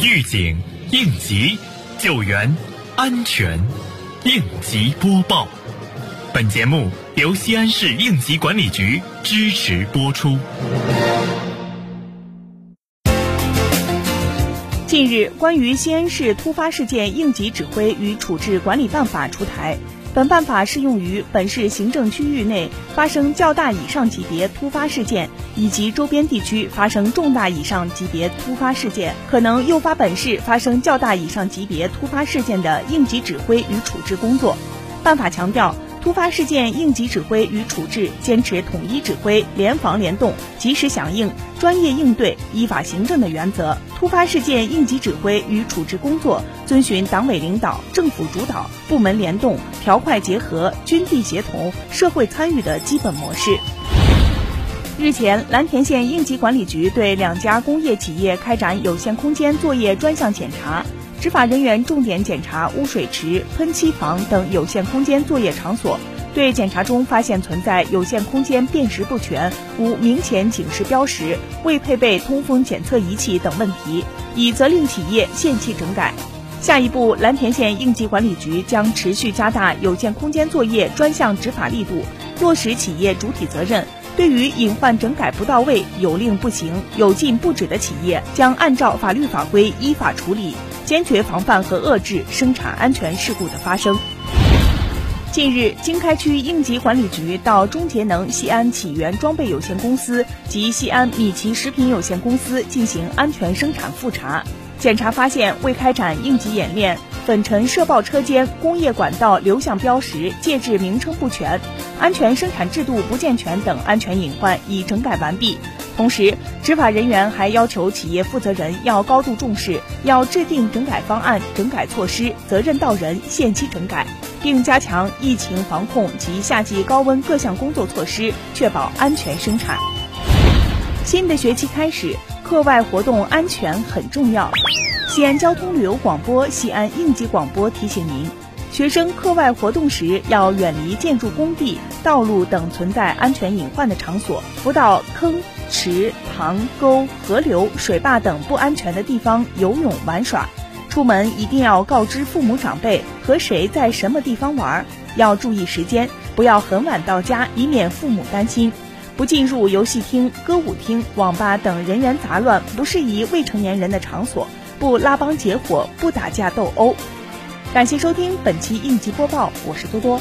预警、应急、救援、安全，应急播报。本节目由西安市应急管理局支持播出。近日，关于西安市突发事件应急指挥与处置管理办法出台。本办法适用于本市行政区域内发生较大以上级别突发事件，以及周边地区发生重大以上级别突发事件，可能诱发本市发生较大以上级别突发事件的应急指挥与处置工作。办法强调。突发事件应急指挥与处置，坚持统一指挥、联防联动、及时响应、专业应对、依法行政的原则。突发事件应急指挥与处置工作遵循党委领导、政府主导、部门联动、条块结合、军地协同、社会参与的基本模式。日前，蓝田县应急管理局对两家工业企业开展有限空间作业专项检查。执法人员重点检查污水池、喷漆房等有限空间作业场所，对检查中发现存在有限空间辨识不全、无明显警示标识、未配备通风检测仪器等问题，已责令企业限期整改。下一步，蓝田县应急管理局将持续加大有限空间作业专项执法力度，落实企业主体责任。对于隐患整改不到位、有令不行、有禁不止的企业，将按照法律法规依法处理，坚决防范和遏制生产安全事故的发生。近日，经开区应急管理局到中节能西安启源装备有限公司及西安米奇食品有限公司进行安全生产复查，检查发现，未开展应急演练。粉尘射爆车间、工业管道流向标识、介质名称不全、安全生产制度不健全等安全隐患已整改完毕。同时，执法人员还要求企业负责人要高度重视，要制定整改方案、整改措施，责任到人，限期整改，并加强疫情防控及夏季高温各项工作措施，确保安全生产。新的学期开始，课外活动安全很重要。西安交通旅游广播、西安应急广播提醒您：学生课外活动时要远离建筑工地、道路等存在安全隐患的场所，不到坑、池、塘、沟、河流、水坝等不安全的地方游泳玩耍。出门一定要告知父母长辈和谁在什么地方玩，要注意时间，不要很晚到家，以免父母担心。不进入游戏厅、歌舞厅、网吧等人员杂乱、不适宜未成年人的场所。不拉帮结伙，不打架斗殴。感谢收听本期应急播报，我是多多。